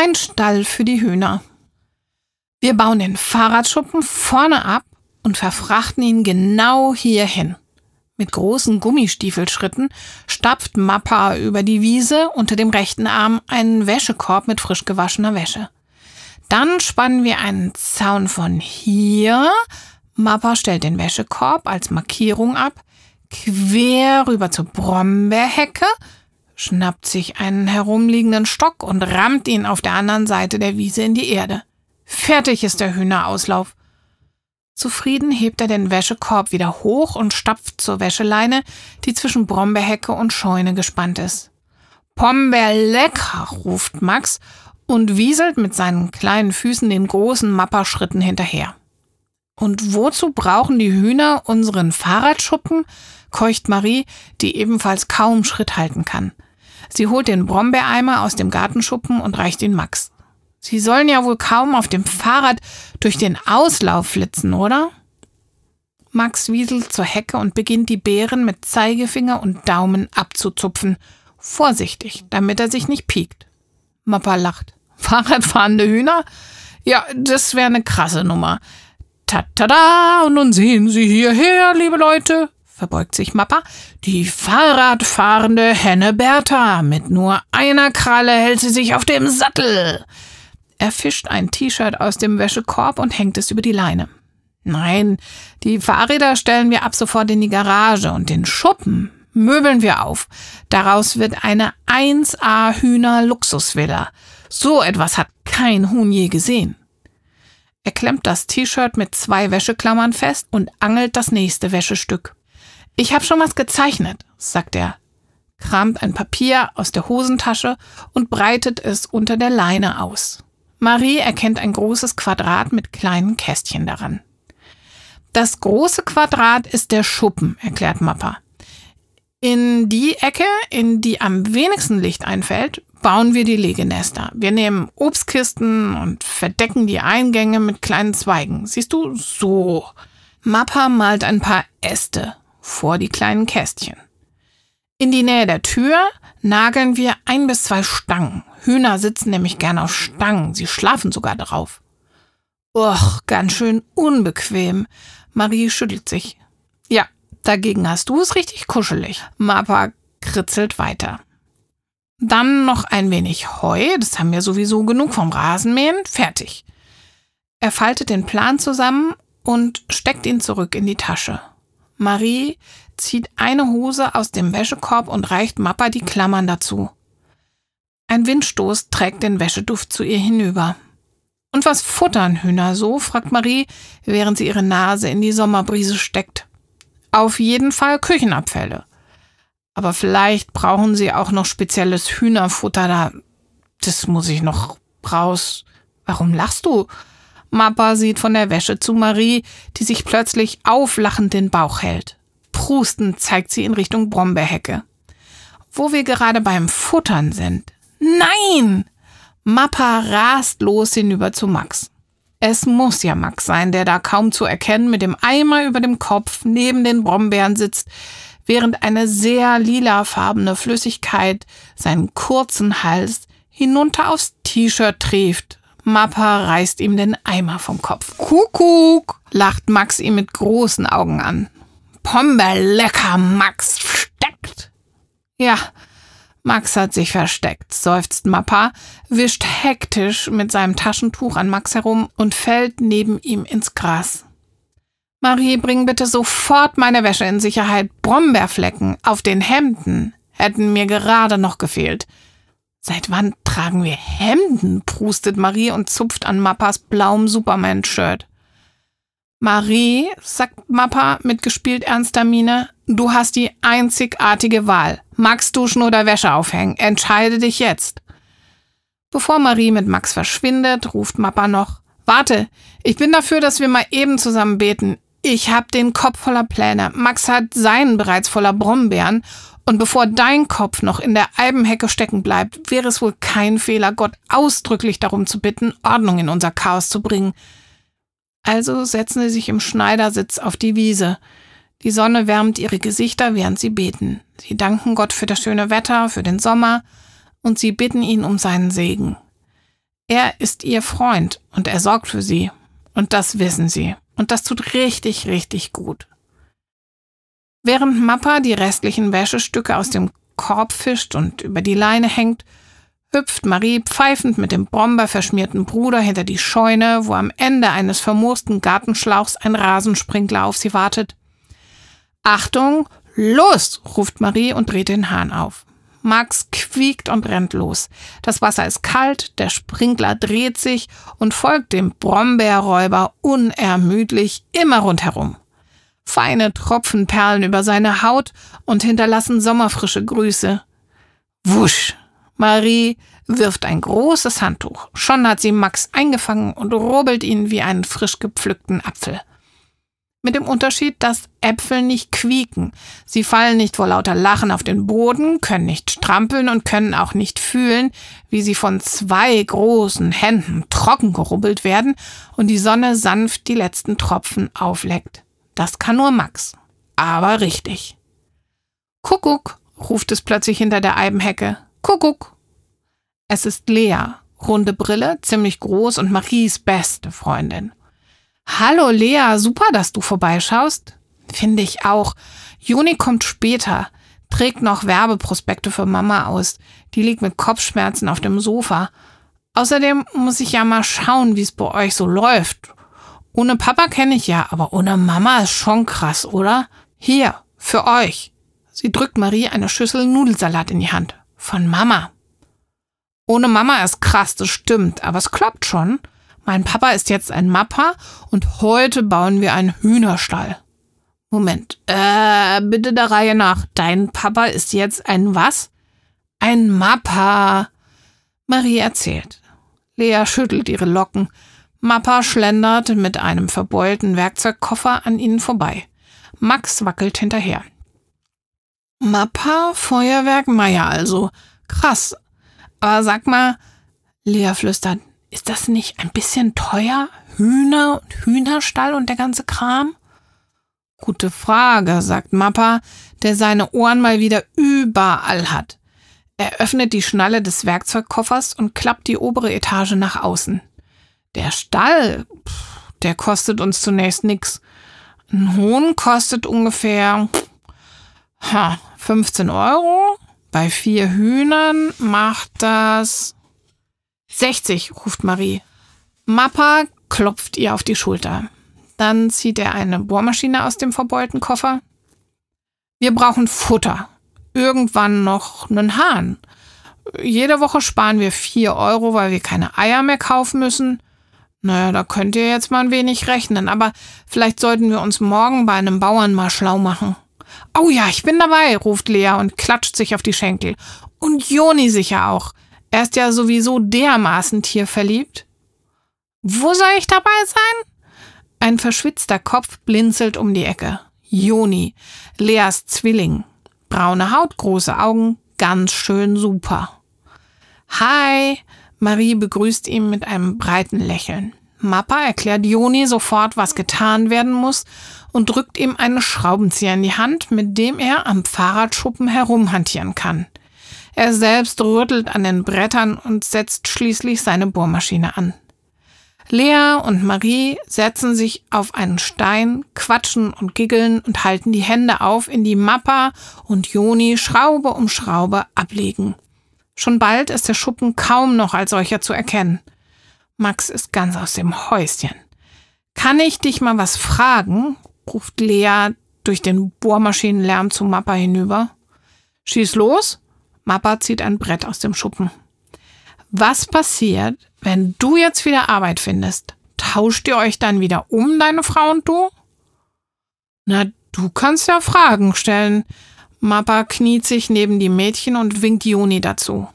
Ein Stall für die Hühner. Wir bauen den Fahrradschuppen vorne ab und verfrachten ihn genau hierhin. Mit großen Gummistiefelschritten stapft Mappa über die Wiese unter dem rechten Arm einen Wäschekorb mit frisch gewaschener Wäsche. Dann spannen wir einen Zaun von hier. Mappa stellt den Wäschekorb als Markierung ab, quer rüber zur Brombeerhecke, schnappt sich einen herumliegenden Stock und rammt ihn auf der anderen Seite der Wiese in die Erde. Fertig ist der Hühnerauslauf. Zufrieden hebt er den Wäschekorb wieder hoch und stapft zur Wäscheleine, die zwischen Brombeerhecke und Scheune gespannt ist. Pombeer lecker, ruft Max und wieselt mit seinen kleinen Füßen den großen Mapperschritten hinterher. Und wozu brauchen die Hühner unseren Fahrradschuppen? keucht Marie, die ebenfalls kaum Schritt halten kann. Sie holt den Brombeereimer aus dem Gartenschuppen und reicht ihn Max. Sie sollen ja wohl kaum auf dem Fahrrad durch den Auslauf flitzen, oder? Max wieselt zur Hecke und beginnt die Beeren mit Zeigefinger und Daumen abzuzupfen. Vorsichtig, damit er sich nicht piekt. Mappa lacht. Fahrradfahrende Hühner? Ja, das wäre eine krasse Nummer. Tatada, und nun sehen Sie hierher, liebe Leute, verbeugt sich Mappa. Die Fahrradfahrende Henne Bertha. Mit nur einer Kralle hält sie sich auf dem Sattel. Er fischt ein T-Shirt aus dem Wäschekorb und hängt es über die Leine. Nein, die Fahrräder stellen wir ab sofort in die Garage und den Schuppen möbeln wir auf. Daraus wird eine 1A Hühner Luxusvilla. So etwas hat kein Huhn je gesehen. Er klemmt das T-Shirt mit zwei Wäscheklammern fest und angelt das nächste Wäschestück. Ich habe schon was gezeichnet, sagt er, kramt ein Papier aus der Hosentasche und breitet es unter der Leine aus. Marie erkennt ein großes Quadrat mit kleinen Kästchen daran. Das große Quadrat ist der Schuppen, erklärt Mappa. In die Ecke, in die am wenigsten Licht einfällt, bauen wir die Legenester. Wir nehmen Obstkisten und verdecken die Eingänge mit kleinen Zweigen. Siehst du, so. Mappa malt ein paar Äste vor die kleinen Kästchen. In die Nähe der Tür nageln wir ein bis zwei Stangen. Hühner sitzen nämlich gern auf Stangen, sie schlafen sogar drauf. Och, ganz schön unbequem. Marie schüttelt sich. Ja, dagegen hast du es richtig kuschelig. Mappa kritzelt weiter. Dann noch ein wenig Heu, das haben wir sowieso genug vom Rasenmähen, fertig. Er faltet den Plan zusammen und steckt ihn zurück in die Tasche. Marie zieht eine Hose aus dem Wäschekorb und reicht Mappa die Klammern dazu. Ein Windstoß trägt den Wäscheduft zu ihr hinüber. Und was futtern Hühner so? fragt Marie, während sie ihre Nase in die Sommerbrise steckt. Auf jeden Fall Küchenabfälle. Aber vielleicht brauchen sie auch noch spezielles Hühnerfutter da. Das muss ich noch raus. Warum lachst du? Mappa sieht von der Wäsche zu Marie, die sich plötzlich auflachend den Bauch hält. Prustend zeigt sie in Richtung Brombeerhecke. Wo wir gerade beim Futtern sind, Nein! Mappa rast los hinüber zu Max. Es muss ja Max sein, der da kaum zu erkennen mit dem Eimer über dem Kopf neben den Brombeeren sitzt, während eine sehr lilafarbene Flüssigkeit seinen kurzen Hals hinunter aufs T-Shirt trieft. Mappa reißt ihm den Eimer vom Kopf. Kuckuck, lacht Max ihm mit großen Augen an. Pombe lecker, Max, steckt. Ja, Max hat sich versteckt, seufzt Mappa, wischt hektisch mit seinem Taschentuch an Max herum und fällt neben ihm ins Gras. Marie, bring bitte sofort meine Wäsche in Sicherheit. Brombeerflecken auf den Hemden hätten mir gerade noch gefehlt. Seit wann tragen wir Hemden? prustet Marie und zupft an Mappas blauem Superman-Shirt. Marie, sagt Mappa mit gespielt ernster Miene, du hast die einzigartige Wahl. Max duschen oder Wäsche aufhängen. Entscheide dich jetzt. Bevor Marie mit Max verschwindet, ruft Mappa noch, Warte, ich bin dafür, dass wir mal eben zusammen beten. Ich hab den Kopf voller Pläne. Max hat seinen bereits voller Brombeeren. Und bevor dein Kopf noch in der Eibenhecke stecken bleibt, wäre es wohl kein Fehler, Gott ausdrücklich darum zu bitten, Ordnung in unser Chaos zu bringen. Also setzen sie sich im Schneidersitz auf die Wiese. Die Sonne wärmt ihre Gesichter, während sie beten. Sie danken Gott für das schöne Wetter, für den Sommer, und sie bitten ihn um seinen Segen. Er ist ihr Freund und er sorgt für sie. Und das wissen sie. Und das tut richtig, richtig gut. Während Mappa die restlichen Wäschestücke aus dem Korb fischt und über die Leine hängt, hüpft Marie pfeifend mit dem brombeerverschmierten Bruder hinter die Scheune, wo am Ende eines vermoosten Gartenschlauchs ein Rasensprinkler auf sie wartet. Achtung, los! ruft Marie und dreht den Hahn auf. Max quiekt und rennt los. Das Wasser ist kalt, der Sprinkler dreht sich und folgt dem Brombeerräuber unermüdlich immer rundherum. Feine Tropfen perlen über seine Haut und hinterlassen sommerfrische Grüße. Wusch! Marie wirft ein großes Handtuch. Schon hat sie Max eingefangen und rubbelt ihn wie einen frisch gepflückten Apfel. Mit dem Unterschied, dass Äpfel nicht quieken. Sie fallen nicht vor lauter Lachen auf den Boden, können nicht strampeln und können auch nicht fühlen, wie sie von zwei großen Händen trocken gerubbelt werden und die Sonne sanft die letzten Tropfen aufleckt. Das kann nur Max. Aber richtig. Kuckuck, ruft es plötzlich hinter der Eibenhecke. Kuckuck. Es ist Lea, runde Brille, ziemlich groß und Maries beste Freundin. Hallo Lea, super, dass du vorbeischaust. Finde ich auch. Juni kommt später, trägt noch Werbeprospekte für Mama aus. Die liegt mit Kopfschmerzen auf dem Sofa. Außerdem muss ich ja mal schauen, wie es bei euch so läuft. Ohne Papa kenne ich ja, aber ohne Mama ist schon krass, oder? Hier, für euch. Sie drückt Marie eine Schüssel Nudelsalat in die Hand. Von Mama. Ohne Mama ist krass, das stimmt, aber es klappt schon. Mein Papa ist jetzt ein Mappa und heute bauen wir einen Hühnerstall. Moment, äh, bitte der Reihe nach. Dein Papa ist jetzt ein was? Ein Mappa. Marie erzählt. Lea schüttelt ihre Locken. Mappa schlendert mit einem verbeulten Werkzeugkoffer an ihnen vorbei. Max wackelt hinterher. Mappa, Feuerwerk, Meier also. Krass. Aber sag mal, Lea flüstert, ist das nicht ein bisschen teuer? Hühner und Hühnerstall und der ganze Kram? Gute Frage, sagt Mappa, der seine Ohren mal wieder überall hat. Er öffnet die Schnalle des Werkzeugkoffers und klappt die obere Etage nach außen. Der Stall, der kostet uns zunächst nix. Ein Huhn kostet ungefähr ha, 15 Euro. Bei vier Hühnern macht das 60, ruft Marie. Mappa klopft ihr auf die Schulter. Dann zieht er eine Bohrmaschine aus dem verbeulten Koffer. Wir brauchen Futter. Irgendwann noch einen Hahn. Jede Woche sparen wir vier Euro, weil wir keine Eier mehr kaufen müssen. Naja, da könnt ihr jetzt mal ein wenig rechnen, aber vielleicht sollten wir uns morgen bei einem Bauern mal schlau machen. Oh ja, ich bin dabei, ruft Lea und klatscht sich auf die Schenkel. Und Joni sicher auch. Er ist ja sowieso dermaßen tierverliebt. Wo soll ich dabei sein? Ein verschwitzter Kopf blinzelt um die Ecke. Joni, Leas Zwilling. Braune Haut, große Augen, ganz schön super. Hi, Marie begrüßt ihn mit einem breiten Lächeln. Mappa erklärt Joni sofort, was getan werden muss und drückt ihm einen Schraubenzieher in die Hand, mit dem er am Fahrradschuppen herumhantieren kann. Er selbst rüttelt an den Brettern und setzt schließlich seine Bohrmaschine an. Lea und Marie setzen sich auf einen Stein, quatschen und giggeln und halten die Hände auf, in die Mappa und Joni Schraube um Schraube ablegen. Schon bald ist der Schuppen kaum noch als solcher zu erkennen. Max ist ganz aus dem Häuschen. Kann ich dich mal was fragen? ruft Lea durch den Bohrmaschinenlärm zu Mappa hinüber. Schieß los, Mappa zieht ein Brett aus dem Schuppen. Was passiert, wenn du jetzt wieder Arbeit findest? Tauscht ihr euch dann wieder um, deine Frau und du? Na, du kannst ja Fragen stellen. Mappa kniet sich neben die Mädchen und winkt Joni dazu.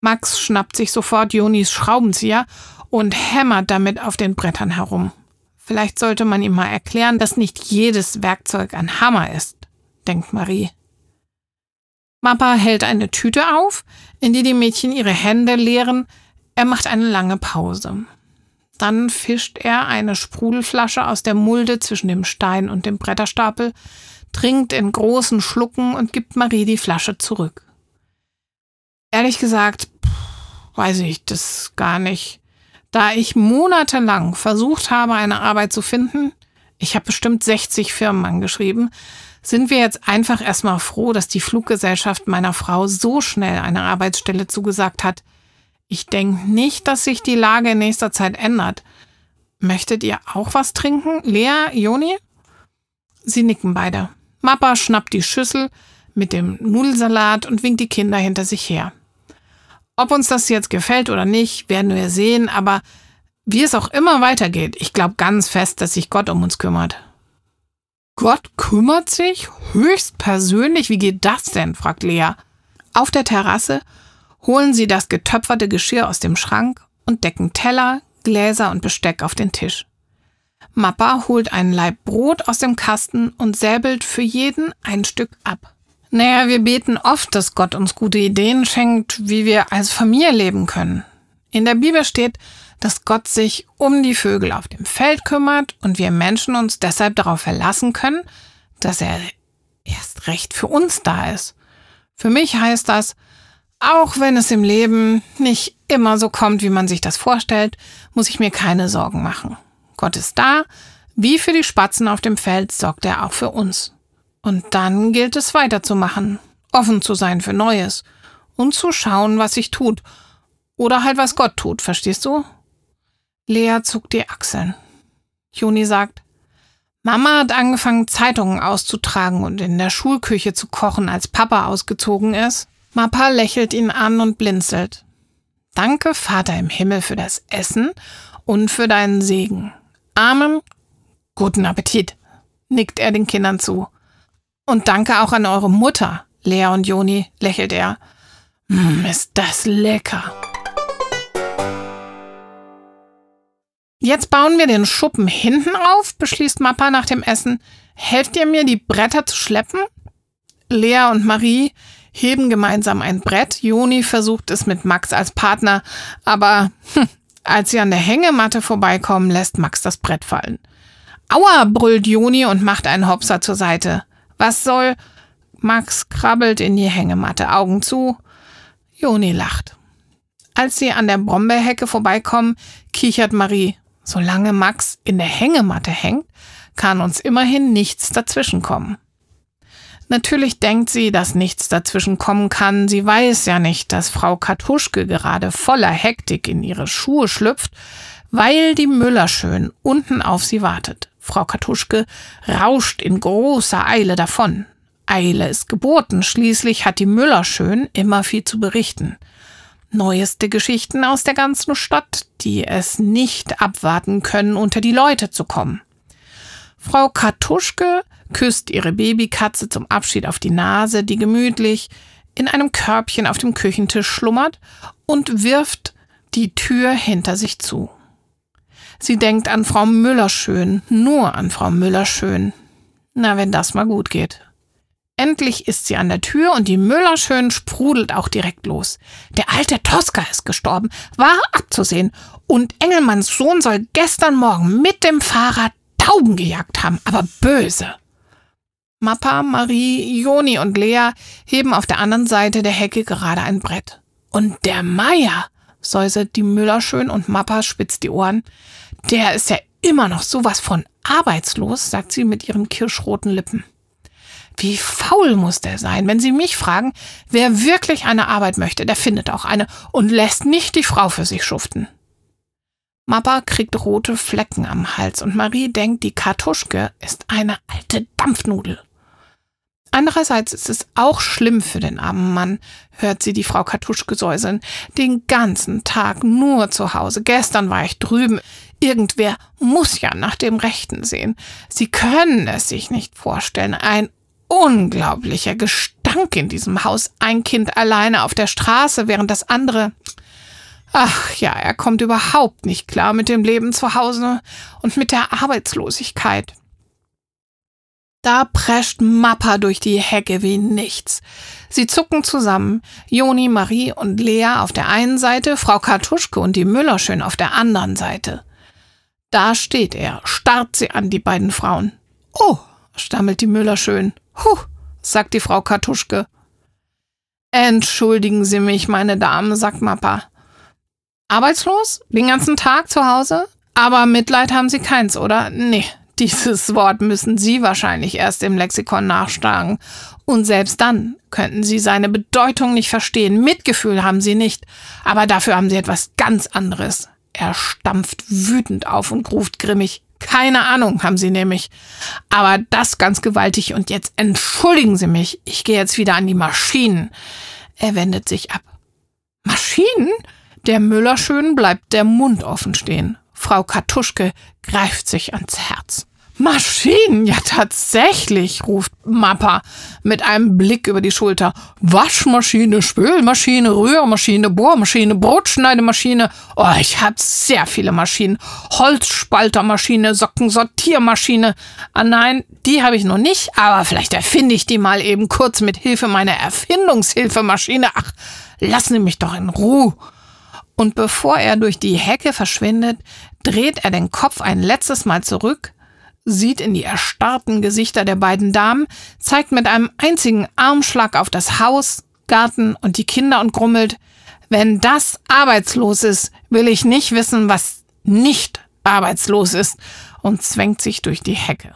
Max schnappt sich sofort Jonis Schraubenzieher und hämmert damit auf den Brettern herum. Vielleicht sollte man ihm mal erklären, dass nicht jedes Werkzeug ein Hammer ist, denkt Marie. Mappa hält eine Tüte auf, in die die Mädchen ihre Hände leeren. Er macht eine lange Pause. Dann fischt er eine Sprudelflasche aus der Mulde zwischen dem Stein und dem Bretterstapel, trinkt in großen Schlucken und gibt Marie die Flasche zurück. Ehrlich gesagt, weiß ich das gar nicht. Da ich monatelang versucht habe, eine Arbeit zu finden, ich habe bestimmt 60 Firmen angeschrieben, sind wir jetzt einfach erstmal froh, dass die Fluggesellschaft meiner Frau so schnell eine Arbeitsstelle zugesagt hat. Ich denke nicht, dass sich die Lage in nächster Zeit ändert. Möchtet ihr auch was trinken? Lea, Joni? Sie nicken beide. Mappa schnappt die Schüssel mit dem Nudelsalat und winkt die Kinder hinter sich her. Ob uns das jetzt gefällt oder nicht, werden wir sehen, aber wie es auch immer weitergeht, ich glaube ganz fest, dass sich Gott um uns kümmert. Gott kümmert sich? Höchst persönlich? Wie geht das denn? fragt Lea. Auf der Terrasse holen sie das getöpferte Geschirr aus dem Schrank und decken Teller, Gläser und Besteck auf den Tisch. Mappa holt einen Laib Brot aus dem Kasten und säbelt für jeden ein Stück ab. Naja, wir beten oft, dass Gott uns gute Ideen schenkt, wie wir als Familie leben können. In der Bibel steht, dass Gott sich um die Vögel auf dem Feld kümmert und wir Menschen uns deshalb darauf verlassen können, dass er erst recht für uns da ist. Für mich heißt das, auch wenn es im Leben nicht immer so kommt, wie man sich das vorstellt, muss ich mir keine Sorgen machen. Gott ist da, wie für die Spatzen auf dem Feld sorgt er auch für uns. Und dann gilt es weiterzumachen, offen zu sein für Neues und zu schauen, was sich tut. Oder halt, was Gott tut, verstehst du? Lea zuckt die Achseln. Juni sagt, Mama hat angefangen, Zeitungen auszutragen und in der Schulküche zu kochen, als Papa ausgezogen ist. Mappa lächelt ihn an und blinzelt. Danke, Vater im Himmel, für das Essen und für deinen Segen. Amen. Guten Appetit, nickt er den Kindern zu. Und danke auch an eure Mutter, Lea und Joni, lächelt er. Mm, ist das lecker. Jetzt bauen wir den Schuppen hinten auf, beschließt Mappa nach dem Essen. Helft ihr mir, die Bretter zu schleppen? Lea und Marie heben gemeinsam ein Brett. Joni versucht es mit Max als Partner, aber hm, als sie an der Hängematte vorbeikommen, lässt Max das Brett fallen. Aua, brüllt Joni und macht einen Hopser zur Seite. Was soll? Max krabbelt in die Hängematte, Augen zu. Joni lacht. Als sie an der Brombeerhecke vorbeikommen, kichert Marie. Solange Max in der Hängematte hängt, kann uns immerhin nichts dazwischenkommen. Natürlich denkt sie, dass nichts dazwischen kommen kann. Sie weiß ja nicht, dass Frau Kartuschke gerade voller Hektik in ihre Schuhe schlüpft, weil die Müllerschön unten auf sie wartet. Frau Kartuschke rauscht in großer Eile davon. Eile ist geboten, schließlich hat die Müllerschön immer viel zu berichten neueste Geschichten aus der ganzen Stadt, die es nicht abwarten können, unter die Leute zu kommen. Frau Kartuschke küsst ihre Babykatze zum Abschied auf die Nase, die gemütlich in einem Körbchen auf dem Küchentisch schlummert und wirft die Tür hinter sich zu. Sie denkt an Frau Müllerschön, nur an Frau Müllerschön. Na, wenn das mal gut geht. Endlich ist sie an der Tür und die Müllerschön sprudelt auch direkt los. Der alte Tosca ist gestorben, war abzusehen. Und Engelmanns Sohn soll gestern Morgen mit dem Fahrrad Tauben gejagt haben, aber böse. Mappa, Marie, Joni und Lea heben auf der anderen Seite der Hecke gerade ein Brett. Und der Meier, säuselt die Müllerschön und Mappa spitzt die Ohren. Der ist ja immer noch sowas von arbeitslos, sagt sie mit ihren kirschroten Lippen. Wie faul muss der sein? Wenn Sie mich fragen, wer wirklich eine Arbeit möchte, der findet auch eine und lässt nicht die Frau für sich schuften. Mappa kriegt rote Flecken am Hals und Marie denkt, die Kartuschke ist eine alte Dampfnudel. Andererseits ist es auch schlimm für den armen Mann, hört sie die Frau Kartuschke säuseln. Den ganzen Tag nur zu Hause. Gestern war ich drüben. Irgendwer muss ja nach dem Rechten sehen. Sie können es sich nicht vorstellen. Ein unglaublicher Gestank in diesem Haus. Ein Kind alleine auf der Straße, während das andere. Ach ja, er kommt überhaupt nicht klar mit dem Leben zu Hause und mit der Arbeitslosigkeit. Da prescht Mappa durch die Hecke wie nichts. Sie zucken zusammen. Joni, Marie und Lea auf der einen Seite, Frau Kartuschke und die Müllerschön auf der anderen Seite. Da steht er, starrt sie an, die beiden Frauen. Oh, stammelt die Müllerschön. Huh, sagt die Frau Kartuschke. Entschuldigen Sie mich, meine Damen, sagt Mappa. Arbeitslos? Den ganzen Tag zu Hause? Aber Mitleid haben Sie keins, oder? Nee, dieses Wort müssen Sie wahrscheinlich erst im Lexikon nachschlagen. Und selbst dann könnten Sie seine Bedeutung nicht verstehen. Mitgefühl haben Sie nicht. Aber dafür haben Sie etwas ganz anderes. Er stampft wütend auf und ruft grimmig. Keine Ahnung haben Sie nämlich. Aber das ganz gewaltig. Und jetzt entschuldigen Sie mich. Ich gehe jetzt wieder an die Maschinen. Er wendet sich ab. Maschinen? Der Müllerschön bleibt der Mund offen stehen. Frau Kartuschke greift sich ans Herz. Maschinen, ja tatsächlich, ruft Mappa mit einem Blick über die Schulter. Waschmaschine, Spülmaschine, Rührmaschine, Bohrmaschine, Brotschneidemaschine. Oh, ich hab sehr viele Maschinen. Holzspaltermaschine, Sockensortiermaschine. Ah nein, die habe ich noch nicht, aber vielleicht erfinde ich die mal eben kurz mit Hilfe meiner Erfindungshilfemaschine. Ach, lassen Sie mich doch in Ruhe. Und bevor er durch die Hecke verschwindet, dreht er den Kopf ein letztes Mal zurück, sieht in die erstarrten Gesichter der beiden Damen, zeigt mit einem einzigen Armschlag auf das Haus, Garten und die Kinder und grummelt, wenn das arbeitslos ist, will ich nicht wissen, was nicht arbeitslos ist, und zwängt sich durch die Hecke.